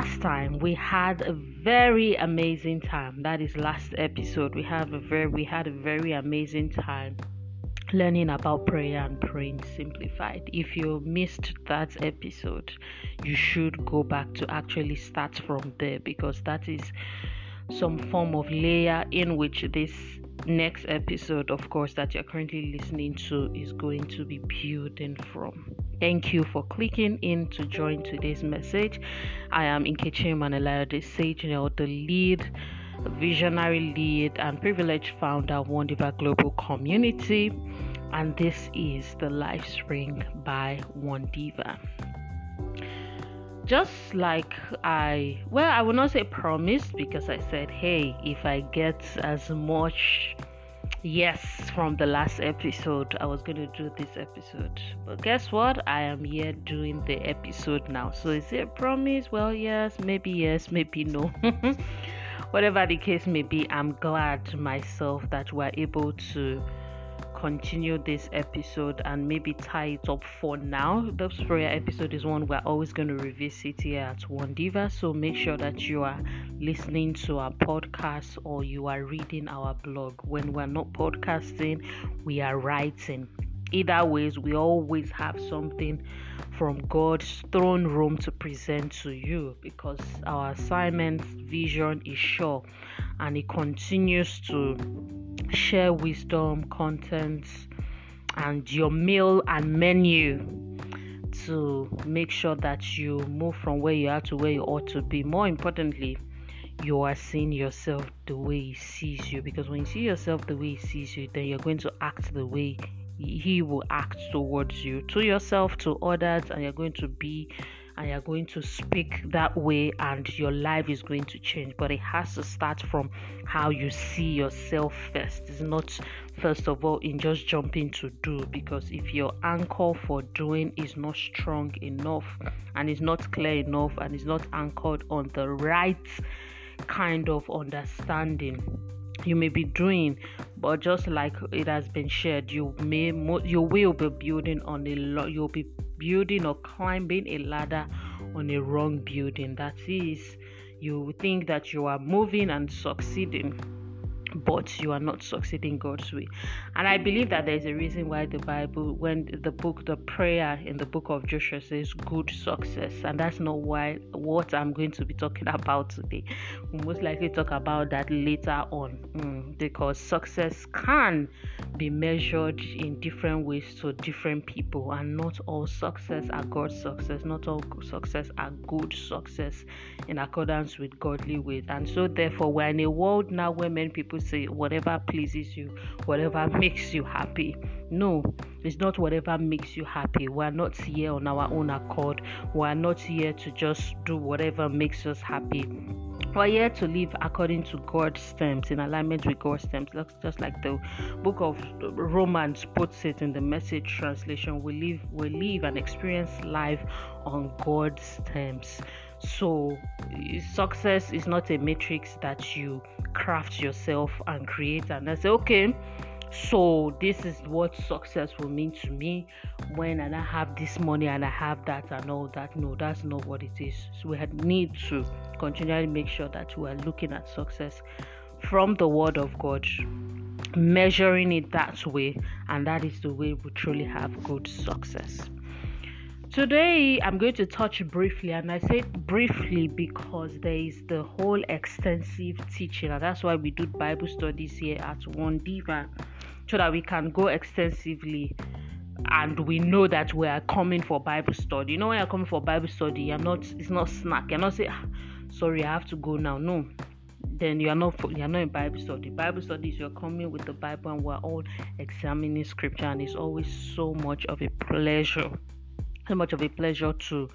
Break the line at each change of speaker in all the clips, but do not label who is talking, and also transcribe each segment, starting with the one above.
last time we had a very amazing time. That is last episode. We have a very we had a very amazing time learning about prayer and praying simplified. If you missed that episode, you should go back to actually start from there because that is some form of layer in which this next episode, of course, that you're currently listening to is going to be building from. Thank you for clicking in to join today's message. I am Nkechi Manelaya, the Sage the lead, visionary lead, and privileged founder of One Diva Global Community. And this is the Life Spring by One Diva just like I, well, I will not say promised because I said, hey, if I get as much yes from the last episode, I was going to do this episode. But guess what? I am here doing the episode now. So is it a promise? Well, yes, maybe yes, maybe no. Whatever the case may be, I'm glad myself that we're able to continue this episode and maybe tie it up for now. This prayer episode is one we're always going to revisit here at One Diva, so make sure that you are listening to our podcast or you are reading our blog. When we're not podcasting, we are writing. Either ways, we always have something from God's throne room to present to you because our assignment vision is sure and it continues to share wisdom, content, and your meal and menu to make sure that you move from where you are to where you ought to be. More importantly, you are seeing yourself the way He sees you because when you see yourself the way He sees you, then you're going to act the way He will act towards you, to yourself, to others, and you're going to be and you're going to speak that way and your life is going to change. But it has to start from how you see yourself first. It's not first of all in just jumping to do because if your anchor for doing is not strong enough and is not clear enough and is not anchored on the right kind of understanding you may be doing but just like it has been shared you may you will be building on a lot you'll be building or climbing a ladder on a wrong building. That is you think that you are moving and succeeding but you are not succeeding God's way. And I believe that there's a reason why the Bible, when the book, the prayer in the book of Joshua says good success, and that's not why what I'm going to be talking about today. We'll most likely talk about that later on mm, because success can be measured in different ways to different people, and not all success are God's success, not all success are good success in accordance with godly ways. And so, therefore, we're in a world now where many people say whatever pleases you, whatever makes you happy. No, it's not whatever makes you happy. We're not here on our own accord. We're not here to just do whatever makes us happy. We're here to live according to God's terms, in alignment with God's terms. Just like the book of Romans puts it in the message translation, we live, we live and experience life on God's terms. So, eh, success is not a matrix that you craft yourself and create, and I say, okay, so this is what success will mean to me when and I have this money and I have that and all that. No, that's not what it is. So we need to continually make sure that we are looking at success from the Word of God, measuring it that way, and that is the way we truly have good success. Today, I'm going to touch briefly, and I say briefly because there is the whole extensive teaching, and that's why we do Bible studies here at One Diva, so that we can go extensively and we know that we are coming for Bible study. You know, when you're coming for Bible study, you're not, it's not snack, you're not saying, ah, sorry, I have to go now. No, then you are not you are not in Bible study. Bible studies you're coming with the Bible and we're all examining scripture and it's always so much of a pleasure so much of a pleasure to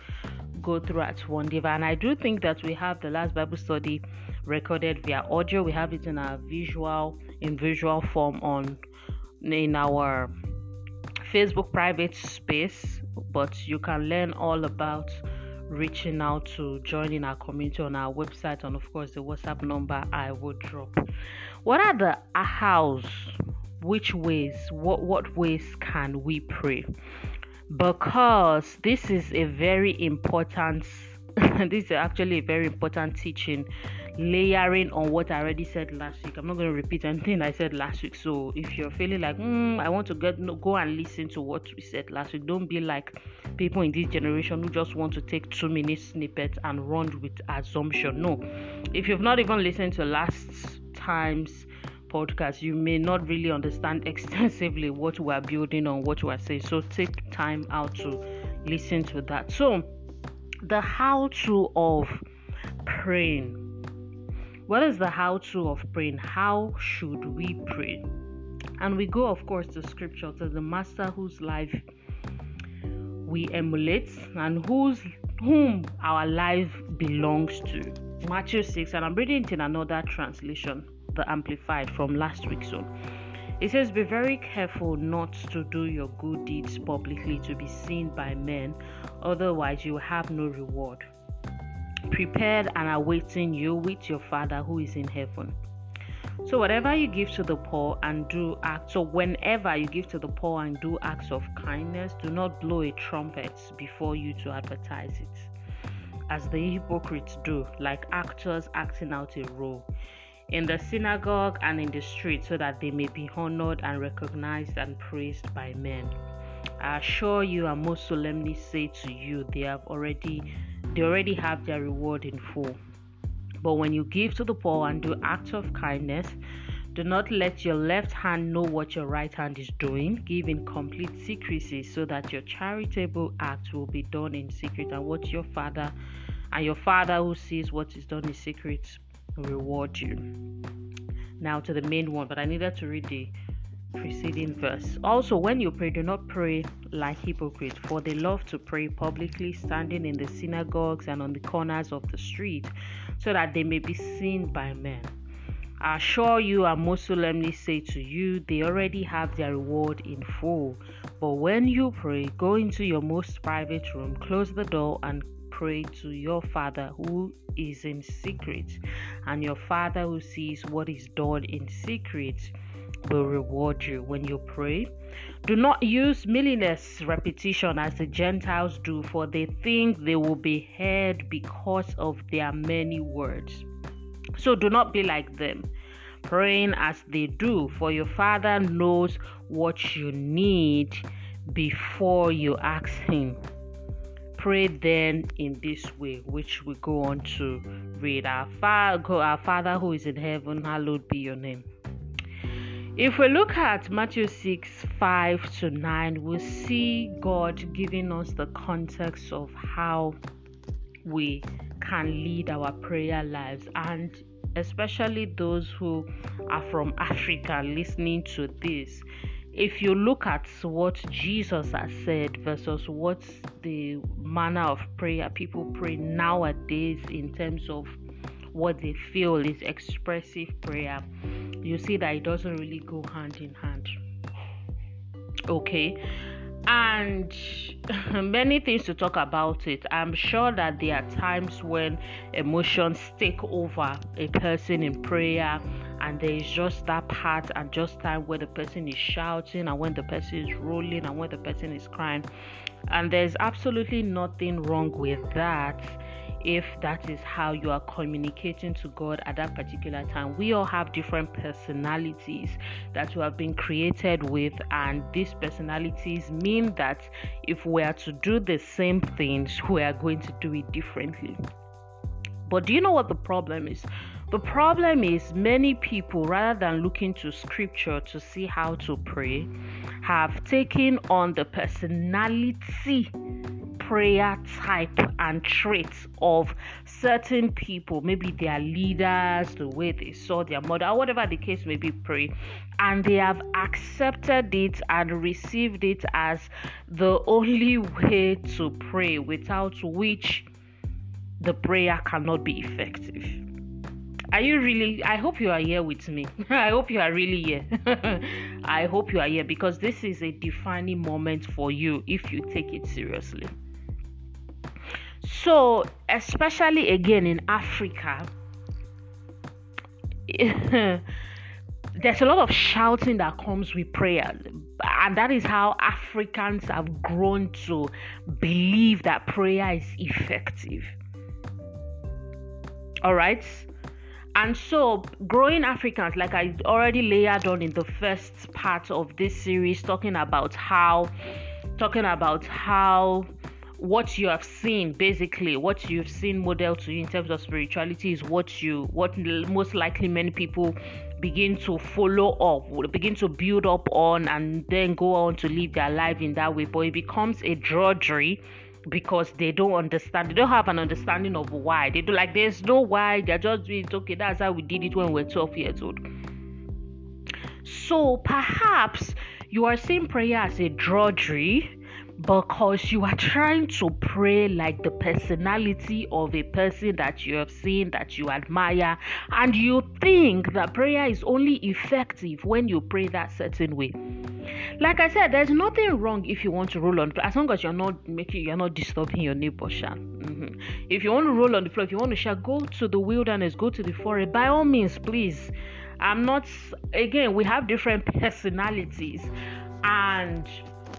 go through at one diva. And i do think that we have the last bible study recorded via audio. We have it in our visual in visual form on in our facebook private space. But you can learn all about reaching out to joining our community on our website and of course the whatsapp number i will drop. What are the hows which ways what what ways can we pray because this is a very important this is actually a very important teaching layering on what I already said last week. I'm not going to repeat anything I said last week. So if you're feeling like, mm, I want to get no, go and listen to what we said last week, don't be like people in this generation who just want to take two minute snippets and run with assumption. No, if you've not even listened to last time's podcast, you may not really understand extensively what we're building on, what we're saying. So take time out to listen to that. So the how to of praying what is the how to of praying? How should we pray? And we go, of course, to scripture to the master whose life we emulate and whose whom our life belongs to. Matthew 6, and I'm reading it in another translation, the Amplified from last week's one. It says, Be very careful not to do your good deeds publicly to be seen by men, otherwise, you have no reward prepared and awaiting you with your Father who is in heaven. So, whatever you give to the poor and do acts, so whenever you give to the poor and do acts of kindness, do not blow a trumpet before you to advertise it, as the hypocrites do, like actors acting out a role in the synagogue and in the street, so that they may be honored and recognized and praised by men. I assure you, I most solemnly say to you, they have already they already have their reward in full. But when you give to the poor and do acts of kindness, do not let your left hand know what your right hand is doing. Give in complete secrecy so that your charitable act will be done in secret and what your father and your father who sees what is done in secret reward you. Now to the main one, but I needed to read the preceding verse. Also, when you pray, do not pray like hypocrites, for they love to pray publicly, standing in the synagogues and on the corners of the street, so that they may be seen by men. I assure you, I most solemnly say to you, they already have their reward in full. But when you pray, go into your most private room, close the door, and pray to your Father who is in secret, and your Father who sees what is done in secret will reward you when you pray. Do not use meaningless repetition as the Gentiles do, for they think they will be heard because of their many words. So do not be like them, praying as they do, for your Father knows what you need before you ask Him. Pray then in this way, which we go on to read. Our, our Father who is in heaven, hallowed be your name. If we look at Matthew 6 5 to 9, we see God giving us the context of how we can lead our prayer lives, and especially those who are from Africa listening to this. If you look at what Jesus has said versus what the manner of prayer people pray nowadays in terms of what they feel is expressive prayer, you see that it doesn't really go hand in hand. Okay, and many things to talk about it. I'm sure that there are times when emotions take over a person in prayer, and there is just that part and just time where the person is shouting, and when the person is rolling, and when the person is crying, and there's absolutely nothing wrong with that if that is how you are communicating to God at that particular time. We all have different personalities that we have been created with, and these personalities mean that if we are to do the same things, we are going to do it differently. But do you know what the problem is? The problem is many people, rather than looking to scripture to see how to pray, have taken on the personality prayer type and traits of certain people, maybe their leaders, the way they saw their mother, or whatever the case may be, pray, and they have accepted it and received it as the only way to pray, without which the prayer cannot be effective. Are you really? I hope you are here with me. I hope you are really here. I hope you are here because this is a defining moment for you if you take it seriously. So, especially again in Africa, there's a lot of shouting that comes with prayer, and that is how Africans have grown to believe that prayer is effective. All right. And so, growing Africans, like I already layered on in the first part of this series, talking about how, talking about how what you have seen basically what you've seen model to you in terms of spirituality is what you what most likely many people begin to follow up begin to build up on and then go on to live their life in that way. But it becomes a drudgery because they don't understand they don't have an understanding of why. They do like there's no why they're just doing it. Okay that's how we did it when we were 12 years old. So perhaps you are seeing prayer as a drudgery because you are trying to pray like the personality of a person that you have seen that you admire and you think that prayer is only effective when you pray that certain way. Like i said there's nothing wrong if you want to roll on as long as you're not making you're not disturbing your neighbor mm-hmm. if you want to roll on the floor if you want to shout go to the wilderness go to the forest by all means please. I'm not again we have different personalities and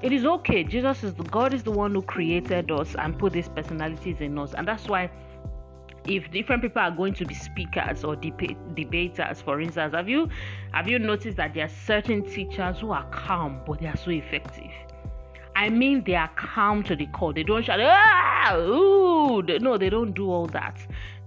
it is okay. Jesus is the God is the one who created us and put these personalities in us, and that's why if different people are going to be speakers or debate, debaters for instance have you have you noticed that there are certain teachers who are calm but they are so effective? I mean they are calm to the core. They don't shout ah, ooh. no they don't do all that.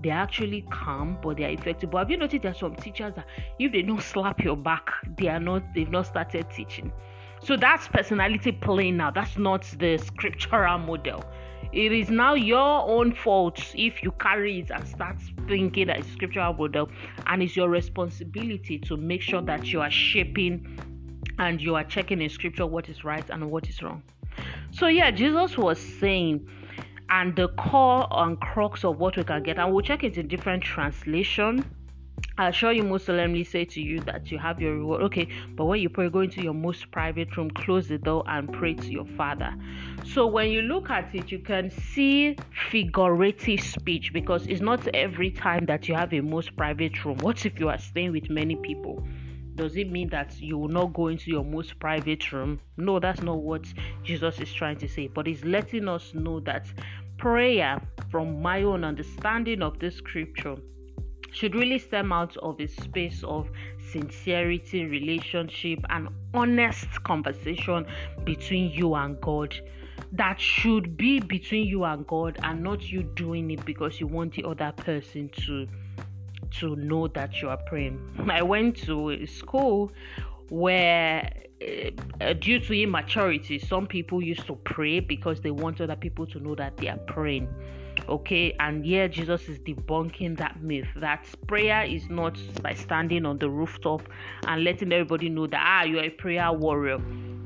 They're actually calm but they are effective. But have you noticed there are some teachers that if they don't slap your back they are not they've not started teaching so that's personality playing now. That's not the scriptural model. It is now your own fault if you carry it and start thinking that it's scriptural model, and it's your responsibility to make sure that you are shaping and you are checking in scripture what is right and what is wrong. So yeah, Jesus was saying, and the core and crux of what we can get, and we'll check it in different translation I assure you most solemnly say to you that you have your reward. Okay, but when you pray, go into your most private room, close the door, and pray to your Father. So when you look at it, you can see figurative speech because it's not every time that you have a most private room. What if you are staying with many people? Does it mean that you will not go into your most private room? No, that's not what Jesus is trying to say. But he's letting us know that prayer, from my own understanding of this scripture, should really stem out of a space of sincerity, relationship, and honest conversation between you and God. That should be between you and God and not you doing it because you want the other person to to know that you are praying. I went to a school where uh, due to immaturity some people used to pray because they want other people to know that they are praying okay and here jesus is debunking that myth that prayer is not by standing on the rooftop and letting everybody know that ah you're a prayer warrior.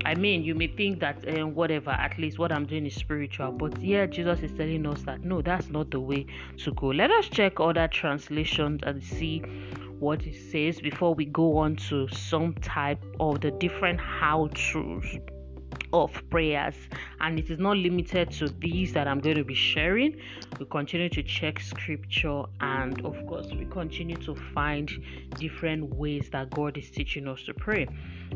I mean you may think that um, whatever at least what i'm doing is spiritual but here jesus is telling us that no that's not the way to go. Let us check other translations and see what it says before we go on to some type of the different how to's of prayers. And it is not limited to these that i'm going to be sharing. We continue to check scripture and of course we continue to find different ways that god is teaching us to pray.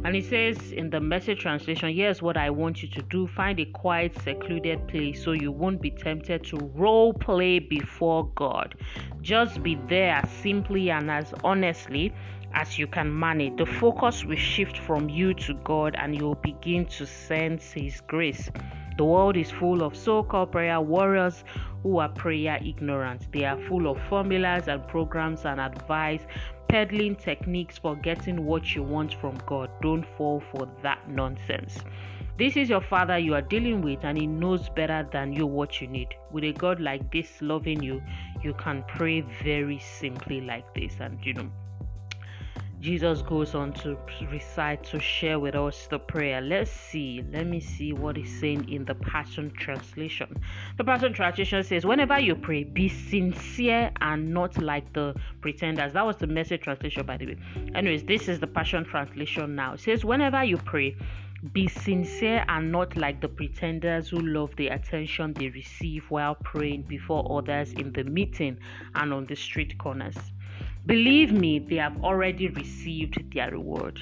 And he says in the message translation here's what i want you to do. Find a quiet secluded place so you won't be tempted to role play before god. Just be there simply and as honestly as you can manage. The focus will shift from you to God and you'll begin to sense His grace. The world is full of so called prayer warriors who are prayer ignorant. They are full of formulas and programs and advice, peddling techniques for getting what you want from God. Don't fall for that nonsense. This is your father you are dealing with, and he knows better than you what you need. With a God like this loving you, you can pray very simply like this, and you know Jesus goes on to recite, to share with us the prayer. Let's see. Let me see what he's saying in the Passion Translation. The Passion Translation says, Whenever you pray, be sincere and not like the pretenders. That was the message translation, by the way. Anyways, this is the Passion Translation now. It says, Whenever you pray, be sincere and not like the pretenders who love the attention they receive while praying before others in the meeting and on the street corners. Believe me, they have already received their reward.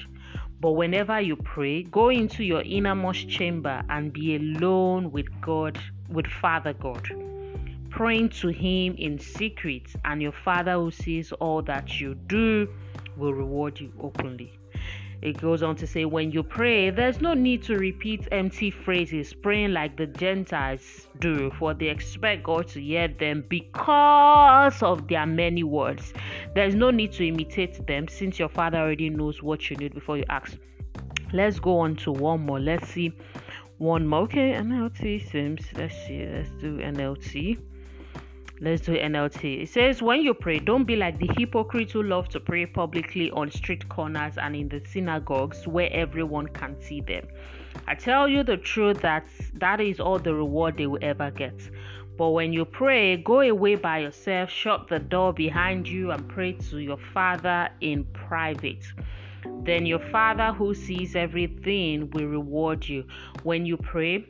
But whenever you pray, go into your innermost chamber and be alone with God, with Father God. praying to Him in secret, and your Father who sees all that you do will reward you openly. It goes on to say, when you pray, there's no need to repeat empty phrases, praying like the Gentiles do, for they expect God to hear them because of their many words. There's no need to imitate them, since your Father already knows what you need before you ask. Let's go on to one more. Let's see one more. Okay, NLT seems. Let's see. Let's do NLT. Let's do NLT. It says, When you pray, don't be like the hypocrites who love to pray publicly on street corners and in the synagogues where everyone can see them. I tell you the truth that that is all the reward they will ever get. But when you pray, go away by yourself, shut the door behind you, and pray to your Father in private. Then your Father who sees everything will reward you. When you pray,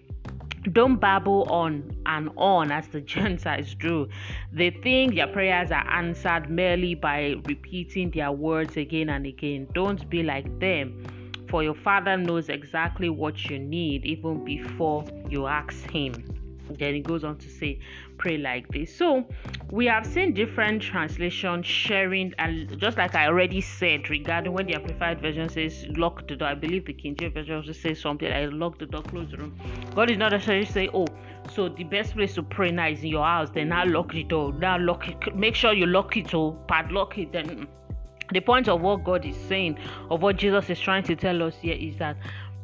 don't babble on and on as the Gentiles do. They think their prayers are answered merely by repeating their words again and again. Don't be like them, for your Father knows exactly what you need even before you ask Him. Then he goes on to say, pray like this. So we have seen different translations sharing, and just like I already said regarding when the amplified version says lock the door, I believe the King James version also says something like lock the door, close the room. God is not necessarily say, oh, so the best place to pray now is in your house. Then now lock the door. Now lock it. Make sure you lock it or padlock it. Then mm. the point of what God is saying, of what Jesus is trying to tell us here, is that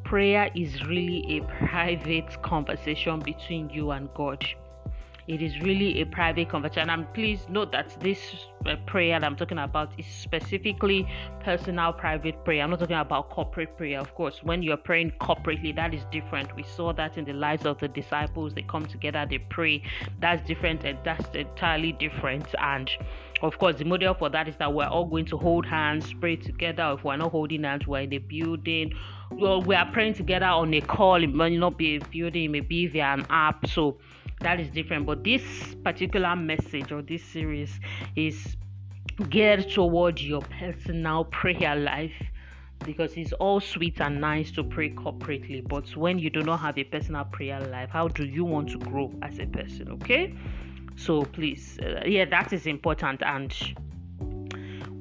prayer is really a private conversation between you and God. It is really a private conversation. And please note that this uh, prayer that I'm talking about is specifically personal, private prayer. I'm not talking about corporate prayer. Of course, when you're praying corporately, that is different. We saw that in the lives of the disciples. They come together, they pray. That's different, and that's entirely different. And of course, the model for that is that we're all going to hold hands, pray together. If we're not holding hands, we're in the building. Well, we are praying together on a call. It may not be a building, it may be via an app. So that is different. But this particular message or this series is geared toward your personal prayer life because it's all sweet and nice to pray corporately but when you do not have a personal prayer life how do you want to grow as a person okay so please uh, yeah that is important and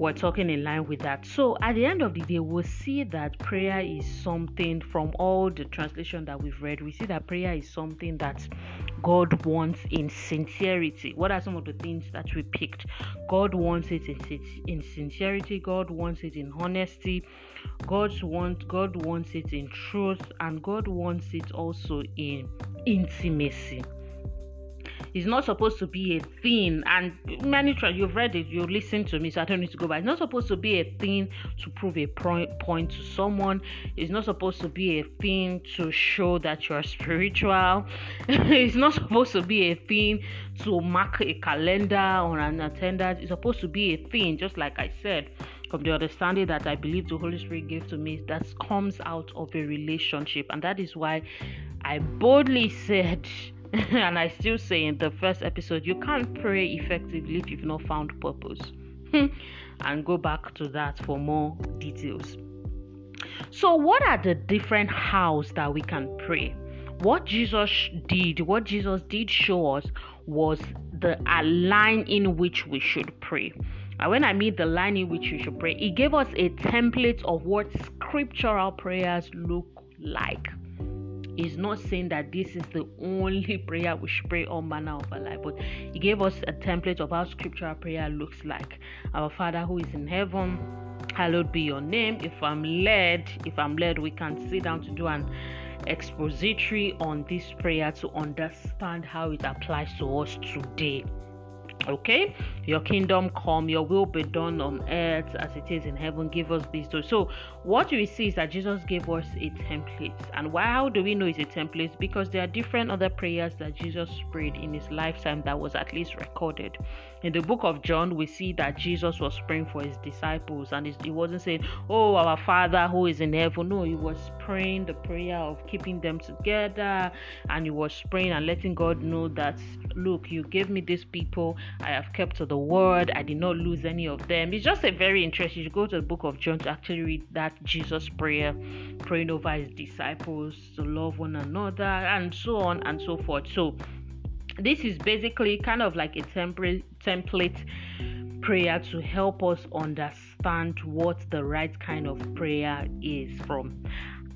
we're talking in line with that. So at the end of the day, we'll see that prayer is something from all the translation that we've read. We see that prayer is something that God wants in sincerity. What are some of the things that we picked? God wants it in, in sincerity. God wants it in honesty. God wants God wants it in truth, and God wants it also in intimacy. It's not supposed to be a thing, and many try. You've read it, you listen to me, so I don't need to go back. It's not supposed to be a thing to prove a point to someone. It's not supposed to be a thing to show that you're spiritual. it's not supposed to be a thing to mark a calendar or an attendance. It's supposed to be a thing, just like I said from the understanding that I believe the Holy Spirit gave to me that comes out of a relationship. And that is why I boldly said and I still say in the first episode, you can't pray effectively if you've not found purpose. Hmm. and go back to that for more details. So, what are the different hows that we can pray? What Jesus did, what Jesus did show us was the line in which we should pray. And when I mean the line in which we should pray, He gave us a template of what scriptural prayers look like is not saying that this is the only prayer we should pray all manner of our life, but He gave us a template of how scriptural prayer looks like. Our Father who is in heaven, hallowed be your name. If I'm led, if I'm led, we can sit down to do an expository on this prayer to understand how it applies to us today. Okay, your kingdom come, your will be done on earth as it is in heaven. Give us this. So, what we see is that Jesus gave us a template. And why, how do we know it's a template? Because there are different other prayers that Jesus prayed in his lifetime that was at least recorded. In the book of John, we see that Jesus was praying for his disciples, and he wasn't saying, Oh, our Father who is in heaven. No, he was praying the prayer of keeping them together, and he was praying and letting God know that, Look, you gave me these people, I have kept to the word, I did not lose any of them. It's just a very interesting. You go to the book of John to actually read that Jesus prayer, praying over his disciples to love one another, and so on and so forth. So, this is basically kind of like a template template prayer to help us understand what the right kind of prayer is from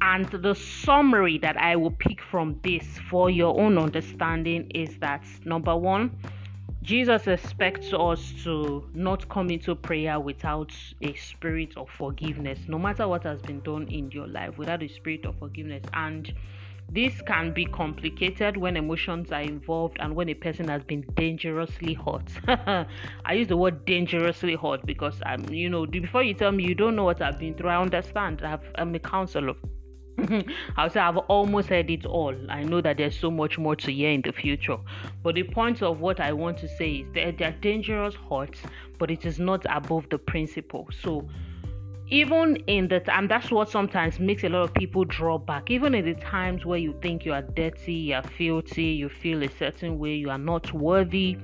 and the summary that I will pick from this for your own understanding is that number one, Jesus expects us to not come into prayer without a spirit of forgiveness, no matter what has been done in your life, without a spirit of forgiveness. And this can be complicated when emotions are involved and when a person has been dangerously hurt. I use the word dangerously hurt because I'm, you know, before you tell me you don't know what I've been through, I understand. I I'm a counselor. I'll say I've almost heard it all. I know that there's so much more to hear in the future. But the point of what I want to say is that they're dangerous hurts, but it is not above the principle. So even in the time that's what sometimes makes a lot of people draw back even in the times where you think you are dirty you are filthy you feel a certain way you are not worthy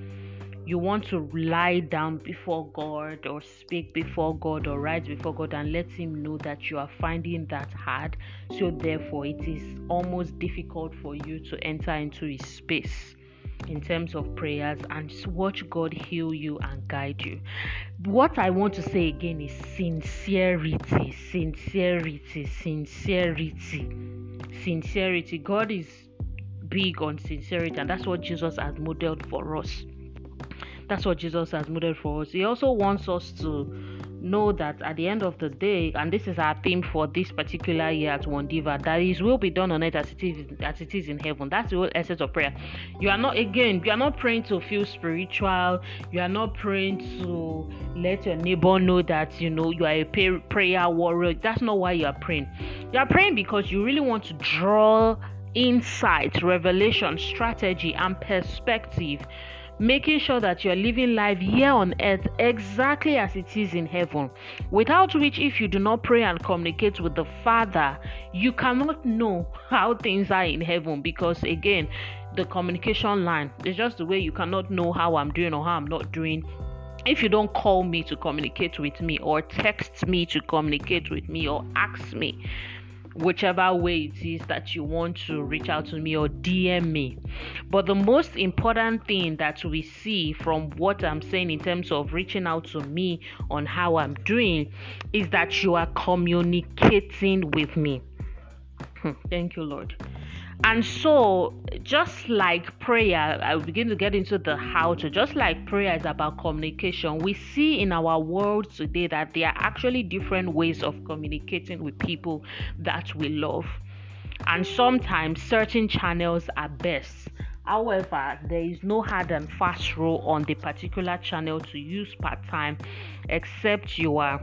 you want to lie down before God or speak before God or write before God and let Him know that you are finding that hard. So, therefore, it is almost difficult for you to enter into His space in terms of prayers and watch God heal you and guide you. What I want to say again is sincerity, sincerity, sincerity, sincerity. God is big on sincerity, and that's what Jesus has modeled for us. That's what Jesus has modeled for us. He also wants us to know that at the end of the day, and this is our theme for this particular year at One Diva, that His will be done on earth as it is as it is in heaven. That's the whole essence of prayer. You are not again, you are not praying to feel spiritual. You are not praying to let your neighbor know that you know you are a prayer warrior. That's not why you are praying. You are praying because you really want to draw insight, revelation, strategy, and perspective making sure that you're living life here on earth exactly as it is in heaven. Without which, if you do not pray and communicate with the Father, you cannot know how things are in heaven because, again, the communication line is just the way you cannot know how I'm doing or how I'm not doing if you don't call me to communicate with me or text me to communicate with me or ask me whichever way it is that you want to reach out to me or DM me. But the most important thing that we see from what I'm saying in terms of reaching out to me on how I'm doing is that you are communicating with me. Hmm, thank you, Lord. And so, just like prayer, I begin to get into the how to. Just like prayer is about communication, we see in our world today that there are actually different ways of communicating with people that we love. And sometimes certain channels are best. However, there is no hard and fast rule on the particular channel to use part time except you are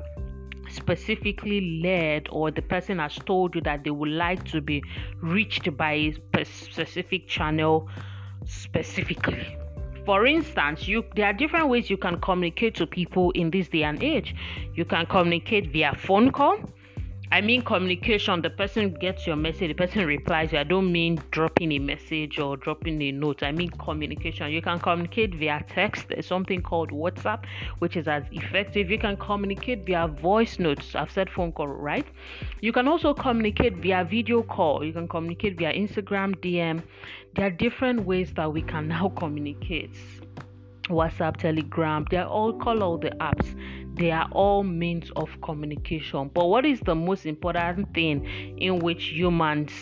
specifically led or the person has told you that they would like to be reached by a specific channel specifically. For instance you there are different ways you can communicate to people in this day and age. You can communicate via phone call I mean communication. The person gets your message, the person replies. you. I don't mean dropping a message or dropping a note. I mean communication. You can communicate via text. There's something called WhatsApp, which is as effective. You can communicate via voice notes. I've said phone call, right? You can also communicate via video call. You can communicate via Instagram, DM. There are different ways that we can now communicate. WhatsApp, Telegram, they're all call all the apps they are all means of communication. But what is the most important thing in which humans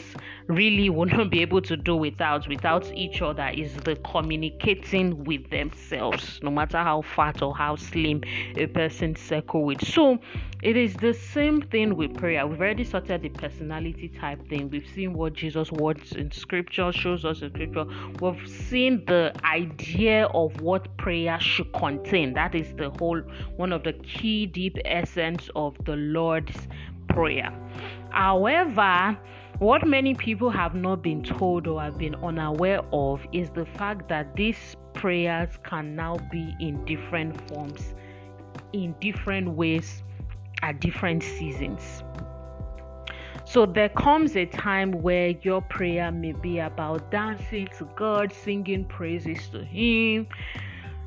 really will not be able to do without without each other is the communicating with themselves, no matter how fat or how slim a person circle with. So it is the same thing with prayer. We've already sorted the personality type thing. We've seen what Jesus wants in scripture, shows us in scripture. We've seen the idea of what prayer should contain. That is the whole one of the key deep essence of the Lord's prayer. However, what many people have not been told or have been unaware of is the fact that these prayers can now be in different forms, in different ways, at different seasons. So there comes a time where your prayer may be about dancing to God, singing praises to Him,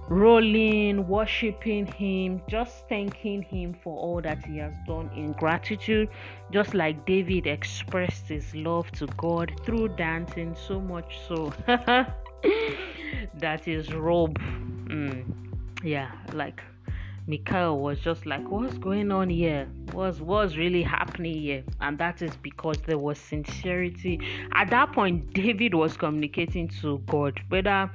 rolling, worshiping Him, just thanking Him for all that He has done in gratitude, just like David expressed his love to God through dancing, so much so. that his robe, mm, yeah, like Michal was just like, what's going on here? What's what's really happening here? And that is because there was sincerity. At that point, David was communicating to God, whether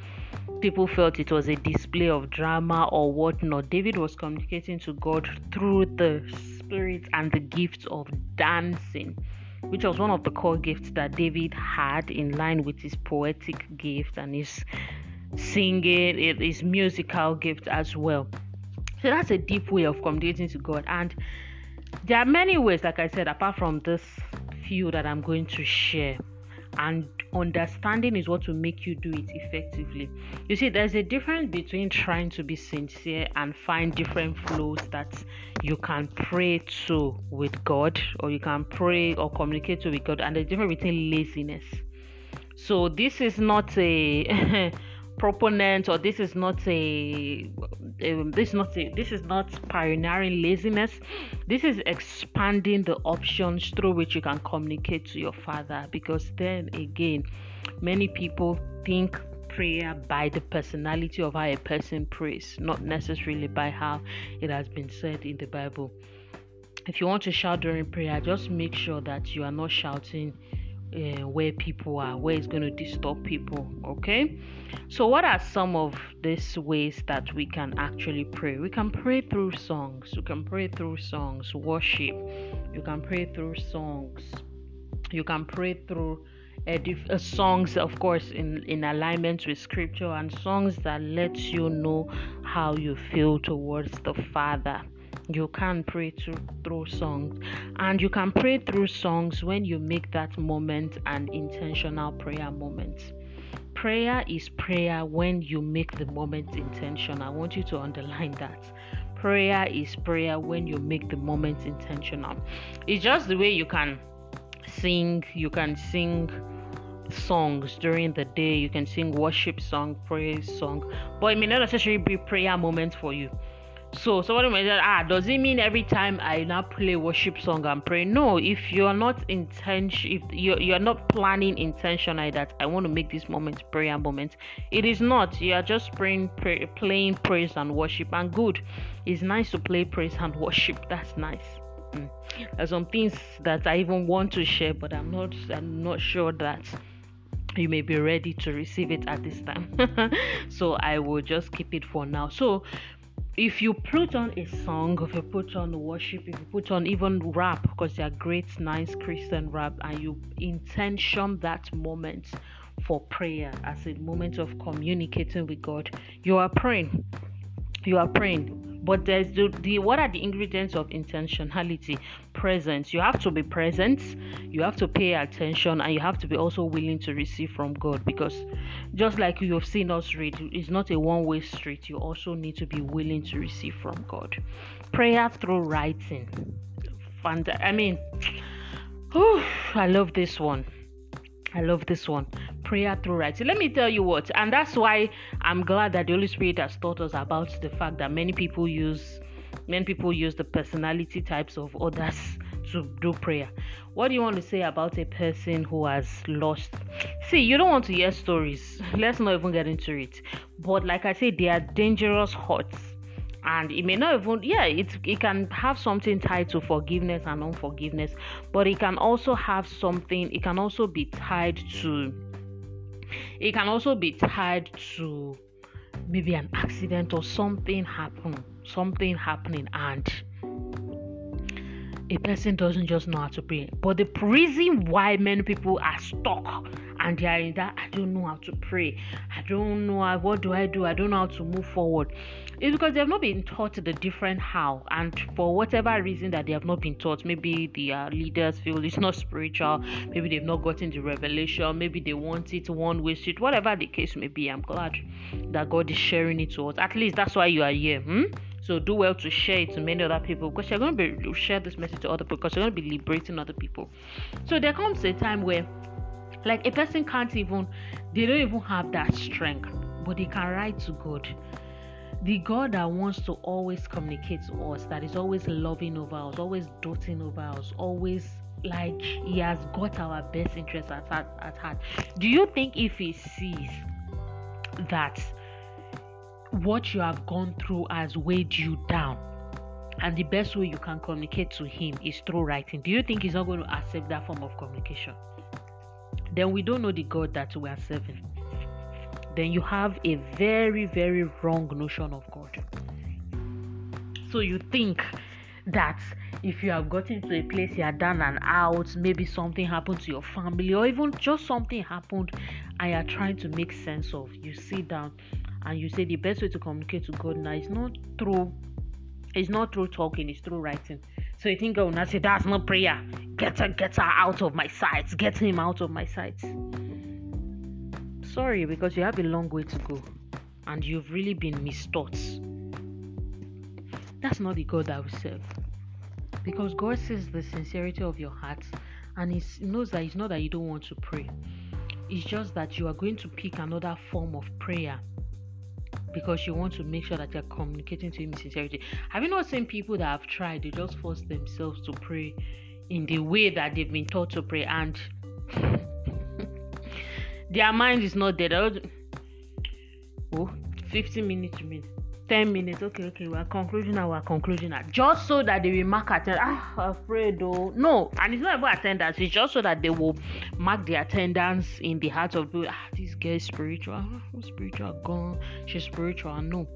people felt it was a display of drama or whatnot. David was communicating to God through the spirit and the gift of dancing which was one of the core gifts that David had in line with his poetic gift and his singing, eh, his musical gift as well. So that's a deep way of communicating to God. And there are many ways, like I said, apart from this few that I'm going to share. And understanding is what will make you do it effectively. You see, there's a difference between trying to be sincere and find different flows that you can pray to with God, or you can pray or communicate to with God, and the difference between laziness. So, this is not a proponent or this is not a um, this is not a, this is not pioneering laziness this is expanding the options through which you can communicate to your father because then again many people think prayer by the personality of how a person prays not necessarily by how it has been said in the bible. If you want to shout during prayer just make sure that you are not shouting uh, where people are, where it's going to disturb people. Okay, so what are some of these ways that we can actually pray? We can pray through songs, you can pray through songs, worship, you can pray through songs, you can pray through. Uh, uh, songs, of course, in, in alignment with scripture, and songs that let you know how you feel towards the Father you can pray through, through songs. And you can pray through songs when you make that moment an intentional prayer moment. Prayer is prayer when you make the moment intentional. I want you to underline that. Prayer is prayer when you make the moment intentional. It's just the way you can sing you can sing songs during the day. You can sing worship song praise song. But it may not necessarily be prayer moment for you so somebody might say, ah, does it mean every time I now play worship song and pray? No, if you're not intention, if you're, you're not planning intentionally that I want to make this moment prayer moment, it is not. You are just praying, pray, playing praise and worship, and good. It's nice to play praise and worship. That's nice. Mm. There's some things that I even want to share, but I'm not. I'm not sure that you may be ready to receive it at this time. so I will just keep it for now. So if you put on a song, if you put on worship, if you put on even rap, because they are great, nice Christian rap, and you intention that moment for prayer as a moment of communicating with God, you are praying. You are praying but there's the, the what are the ingredients of intentionality? Presence. You have to be present. You have to pay attention and you have to be also willing to receive from god because just like you have seen us read it's not a one-way street. You also need to be willing to receive from god. Prayer through writing. And i mean whew, i love this one. I love this one. Prayer through writing. Let me tell you what, and that's why I'm glad that the Holy Spirit has taught us about the fact that many people use many people use the personality types of others to do prayer. What do you want to say about a person who has lost? See, you don't want to hear stories. Let's not even get into it. But like I said, they are dangerous hurts and it may not even yeah it, it can have something tied to forgiveness and unforgiveness but it can also have something it can also be tied to it can also be tied to maybe an accident or something happen something happening and a person doesn't just know how to pray. But the reason why many people are stuck and they are in that i don't know how to pray. I don't know what do i do? I don't know how to move forward it's because they have not been taught the different how and for whatever reason that they have not been taught maybe the uh, leaders feel it's not spiritual maybe they've not gotten the revelation maybe they want it one way street whatever the case may be i'm glad that god is sharing it to us. At least that's why you are here hmm? so do well to share it to many other people because you're going to be share this message to other people because you're going to be liberating other people. So there comes a time where like a person can't even they don't even have that strength but they can write to god the God that wants to always communicate to us, that is always loving over us, always doting over us, always like He has got our best interests at heart, at heart. Do you think if He sees that what you have gone through has weighed you down and the best way you can communicate to him is through writing do you think he's not going to accept that form of communication then we don't know the god that we are serving then you have a very very wrong notion of god. So you think that if you have gotten to a place you are down and out maybe something happened to your family or even just something happened and you are trying to make sense of you sit down and you say the best way to communicate to god now is not through it's not through talking it's through writing. So you think god will not say that's not prayer. Get her get her out of my sight. Get him out of my sight sorry because you have a long way to go and you've really been mistaught. That's not the god that we serve. Because God sees the sincerity of your heart and He knows that it's not that you don't want to pray, it's just that you are going to pick another form of prayer because you want to make sure that you're communicating to Him in sincerity. Have you not seen people that have tried, they just force themselves to pray in the way that they've been taught to pray and their mind is not there. Oh, 15 minutes remain. 10 minutes. Okay okay we're concluding we're concluding now. Just so that they will mark attendance ah afraid though no and it's not about attendance. It's just so that they will mark the attendance in the heart of people ah this girl is spiritual. Ah, spiritual gone she's spiritual no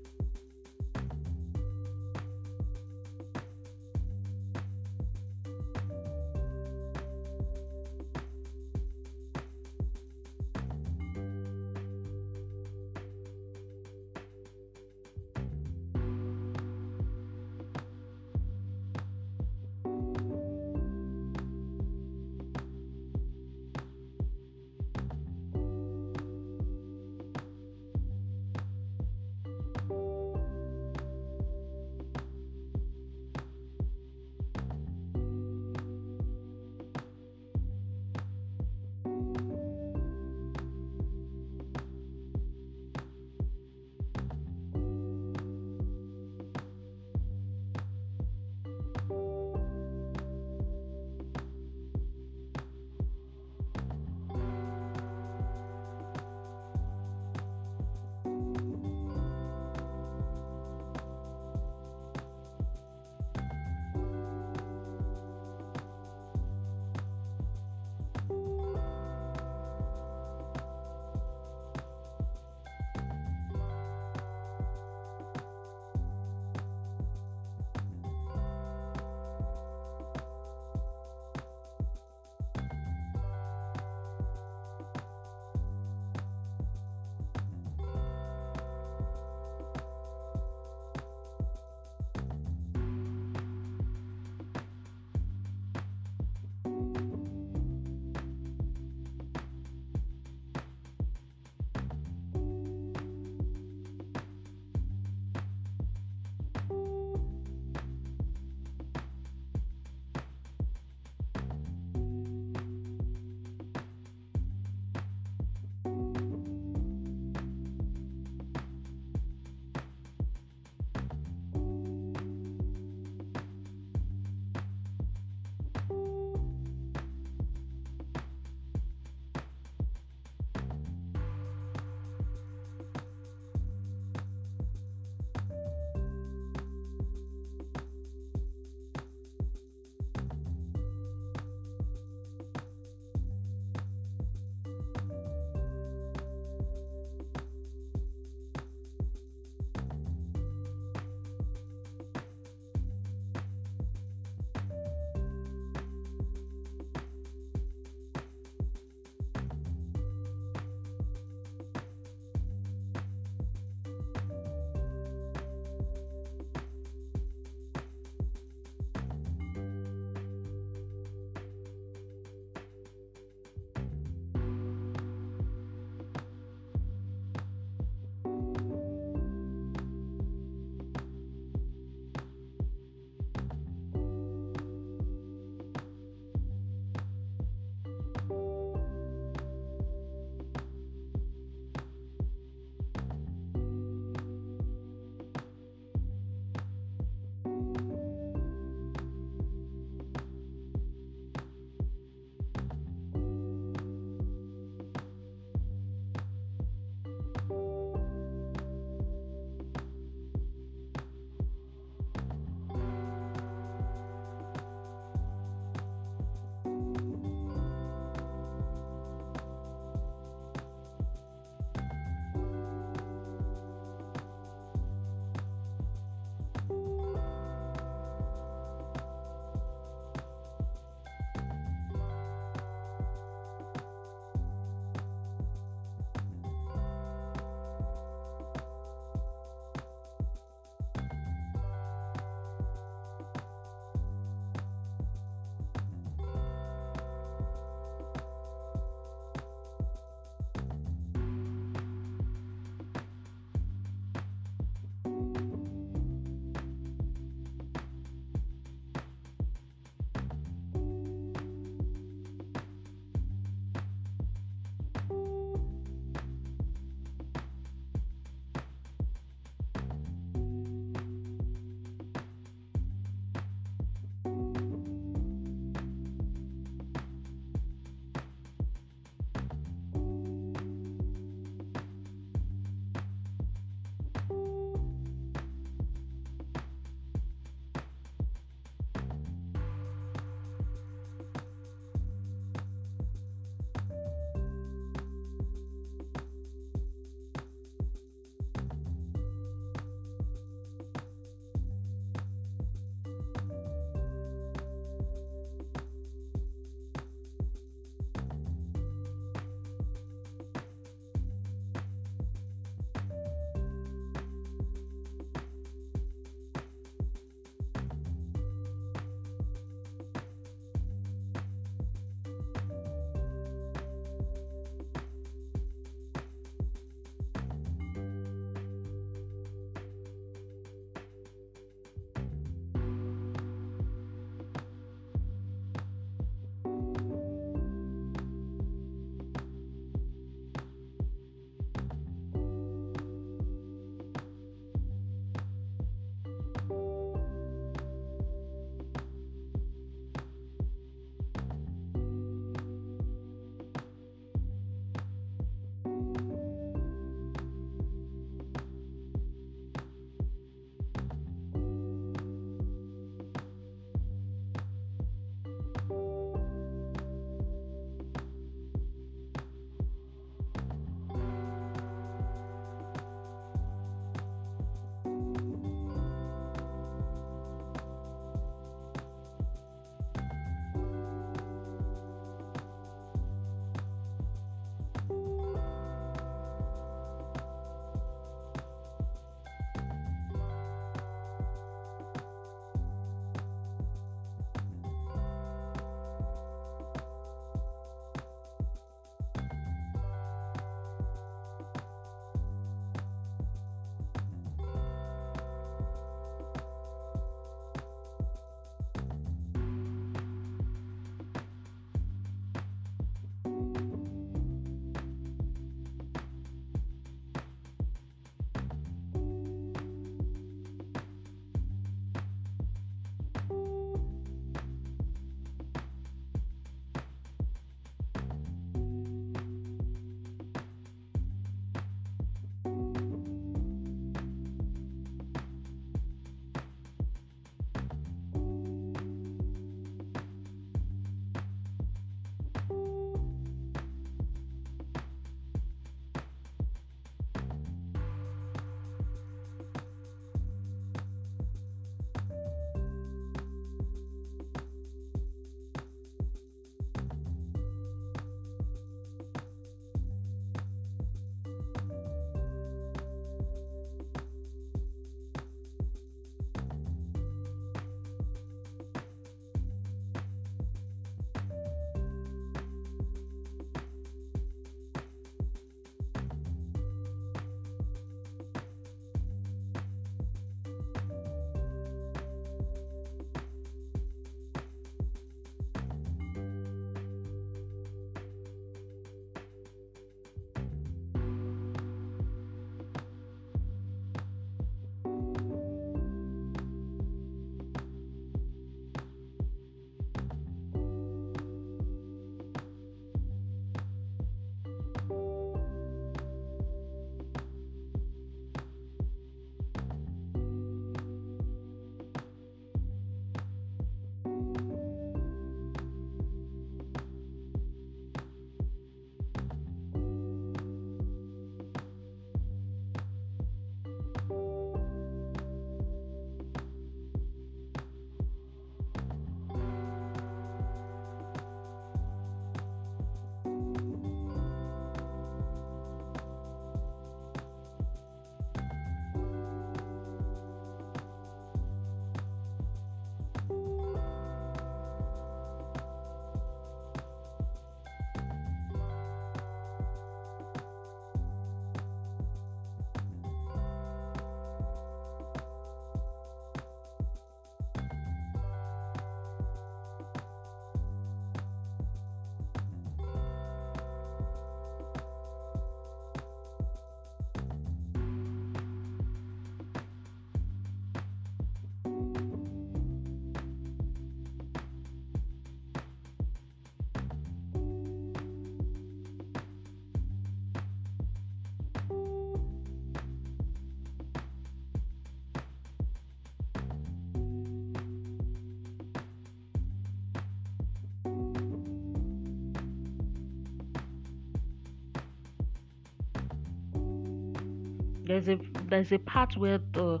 There's a there's a part where the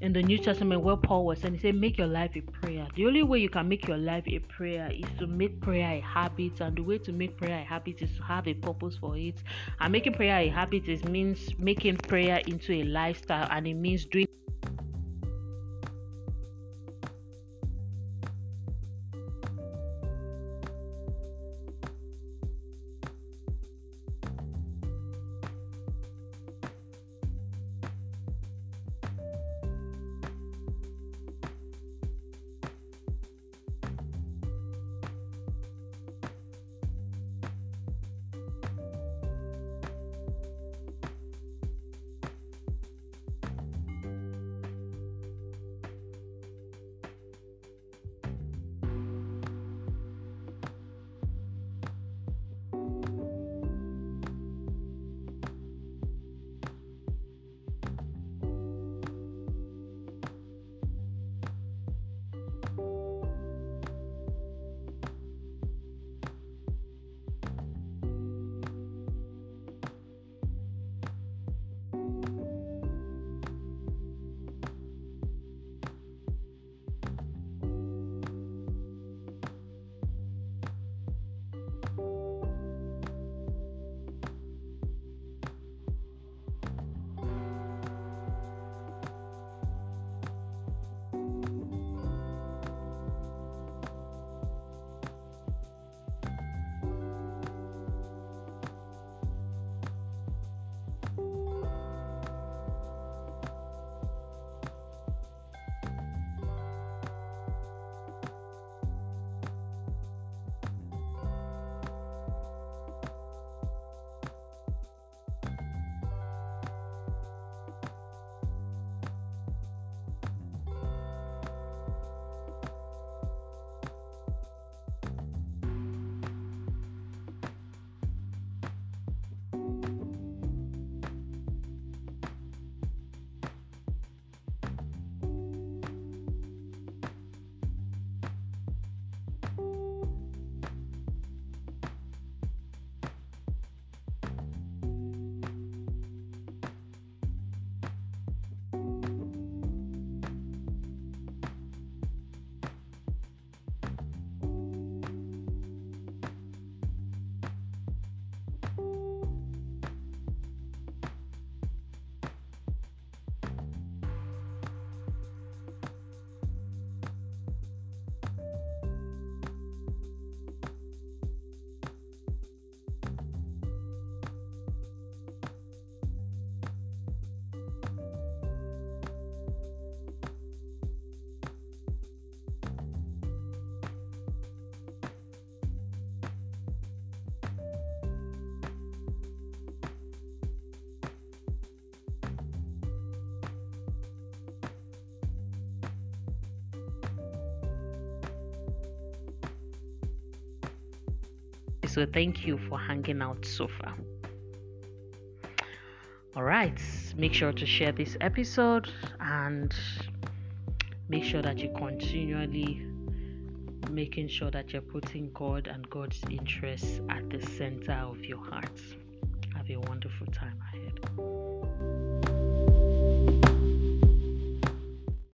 in the New Testament where Paul was saying, he said, make your life a prayer. The only way you can make your life a prayer is to make prayer a habit, and the way to make prayer a habit is to have a purpose for it. And making prayer a habit is means making prayer into a lifestyle, and it means doing So thank you for hanging out so far. All right, make sure to share this episode and make sure that you continually making sure that you're putting God and God's interests at the center of your heart. Have a wonderful time ahead.